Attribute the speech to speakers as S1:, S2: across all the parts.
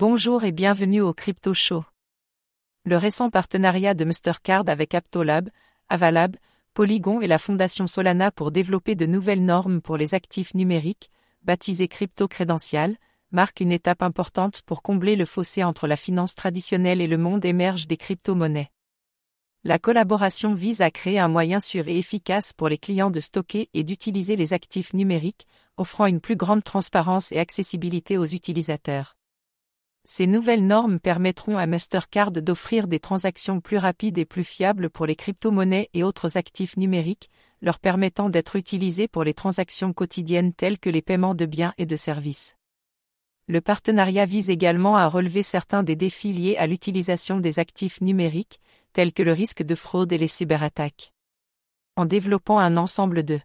S1: Bonjour et bienvenue au Crypto Show. Le récent partenariat de Mastercard avec Aptolab, Avalab, Polygon et la Fondation Solana pour développer de nouvelles normes pour les actifs numériques, baptisées crypto crédential marque une étape importante pour combler le fossé entre la finance traditionnelle et le monde émerge des crypto-monnaies. La collaboration vise à créer un moyen sûr et efficace pour les clients de stocker et d'utiliser les actifs numériques, offrant une plus grande transparence et accessibilité aux utilisateurs. Ces nouvelles normes permettront à Mastercard d'offrir des transactions plus rapides et plus fiables pour les crypto-monnaies et autres actifs numériques, leur permettant d'être utilisés pour les transactions quotidiennes telles que les paiements de biens et de services. Le partenariat vise également à relever certains des défis liés à l'utilisation des actifs numériques, tels que le risque de fraude et les cyberattaques. En développant un ensemble de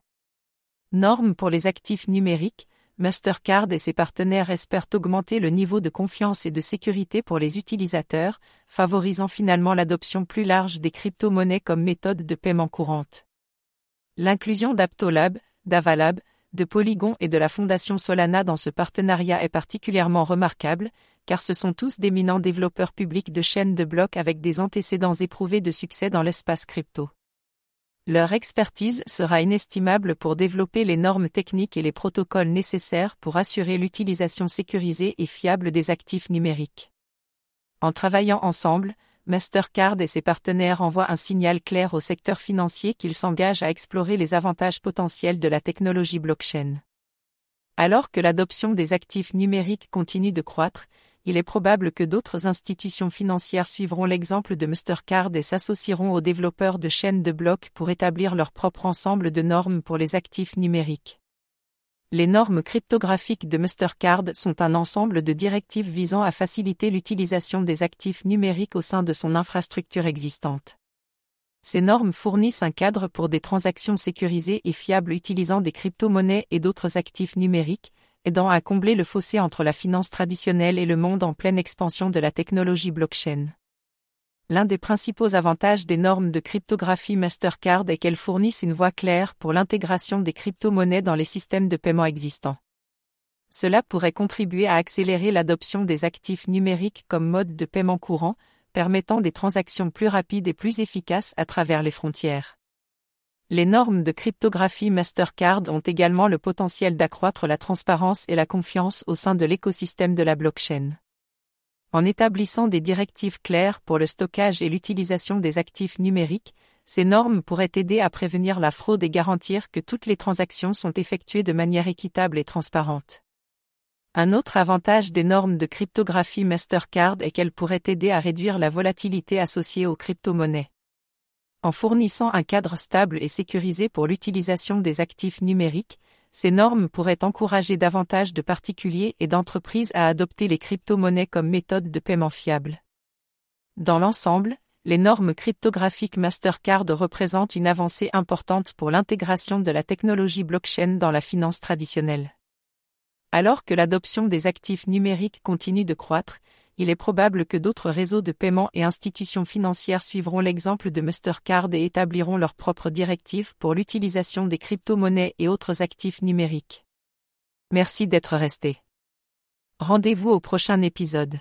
S1: normes pour les actifs numériques, Mastercard et ses partenaires espèrent augmenter le niveau de confiance et de sécurité pour les utilisateurs, favorisant finalement l'adoption plus large des crypto-monnaies comme méthode de paiement courante. L'inclusion d'Aptolab, d'Avalab, de Polygon et de la Fondation Solana dans ce partenariat est particulièrement remarquable, car ce sont tous d'éminents développeurs publics de chaînes de blocs avec des antécédents éprouvés de succès dans l'espace crypto. Leur expertise sera inestimable pour développer les normes techniques et les protocoles nécessaires pour assurer l'utilisation sécurisée et fiable des actifs numériques. En travaillant ensemble, Mastercard et ses partenaires envoient un signal clair au secteur financier qu'ils s'engagent à explorer les avantages potentiels de la technologie blockchain. Alors que l'adoption des actifs numériques continue de croître, il est probable que d'autres institutions financières suivront l'exemple de Mastercard et s'associeront aux développeurs de chaînes de blocs pour établir leur propre ensemble de normes pour les actifs numériques. Les normes cryptographiques de Mastercard sont un ensemble de directives visant à faciliter l'utilisation des actifs numériques au sein de son infrastructure existante. Ces normes fournissent un cadre pour des transactions sécurisées et fiables utilisant des crypto-monnaies et d'autres actifs numériques, aidant à combler le fossé entre la finance traditionnelle et le monde en pleine expansion de la technologie blockchain. L'un des principaux avantages des normes de cryptographie Mastercard est qu'elles fournissent une voie claire pour l'intégration des crypto-monnaies dans les systèmes de paiement existants. Cela pourrait contribuer à accélérer l'adoption des actifs numériques comme mode de paiement courant, permettant des transactions plus rapides et plus efficaces à travers les frontières. Les normes de cryptographie Mastercard ont également le potentiel d'accroître la transparence et la confiance au sein de l'écosystème de la blockchain. En établissant des directives claires pour le stockage et l'utilisation des actifs numériques, ces normes pourraient aider à prévenir la fraude et garantir que toutes les transactions sont effectuées de manière équitable et transparente. Un autre avantage des normes de cryptographie Mastercard est qu'elles pourraient aider à réduire la volatilité associée aux crypto-monnaies en fournissant un cadre stable et sécurisé pour l'utilisation des actifs numériques, ces normes pourraient encourager davantage de particuliers et d'entreprises à adopter les crypto-monnaies comme méthode de paiement fiable. Dans l'ensemble, les normes cryptographiques Mastercard représentent une avancée importante pour l'intégration de la technologie blockchain dans la finance traditionnelle. Alors que l'adoption des actifs numériques continue de croître, il est probable que d'autres réseaux de paiement et institutions financières suivront l'exemple de Mastercard et établiront leurs propres directives pour l'utilisation des crypto-monnaies et autres actifs numériques. Merci d'être resté. Rendez-vous au prochain épisode.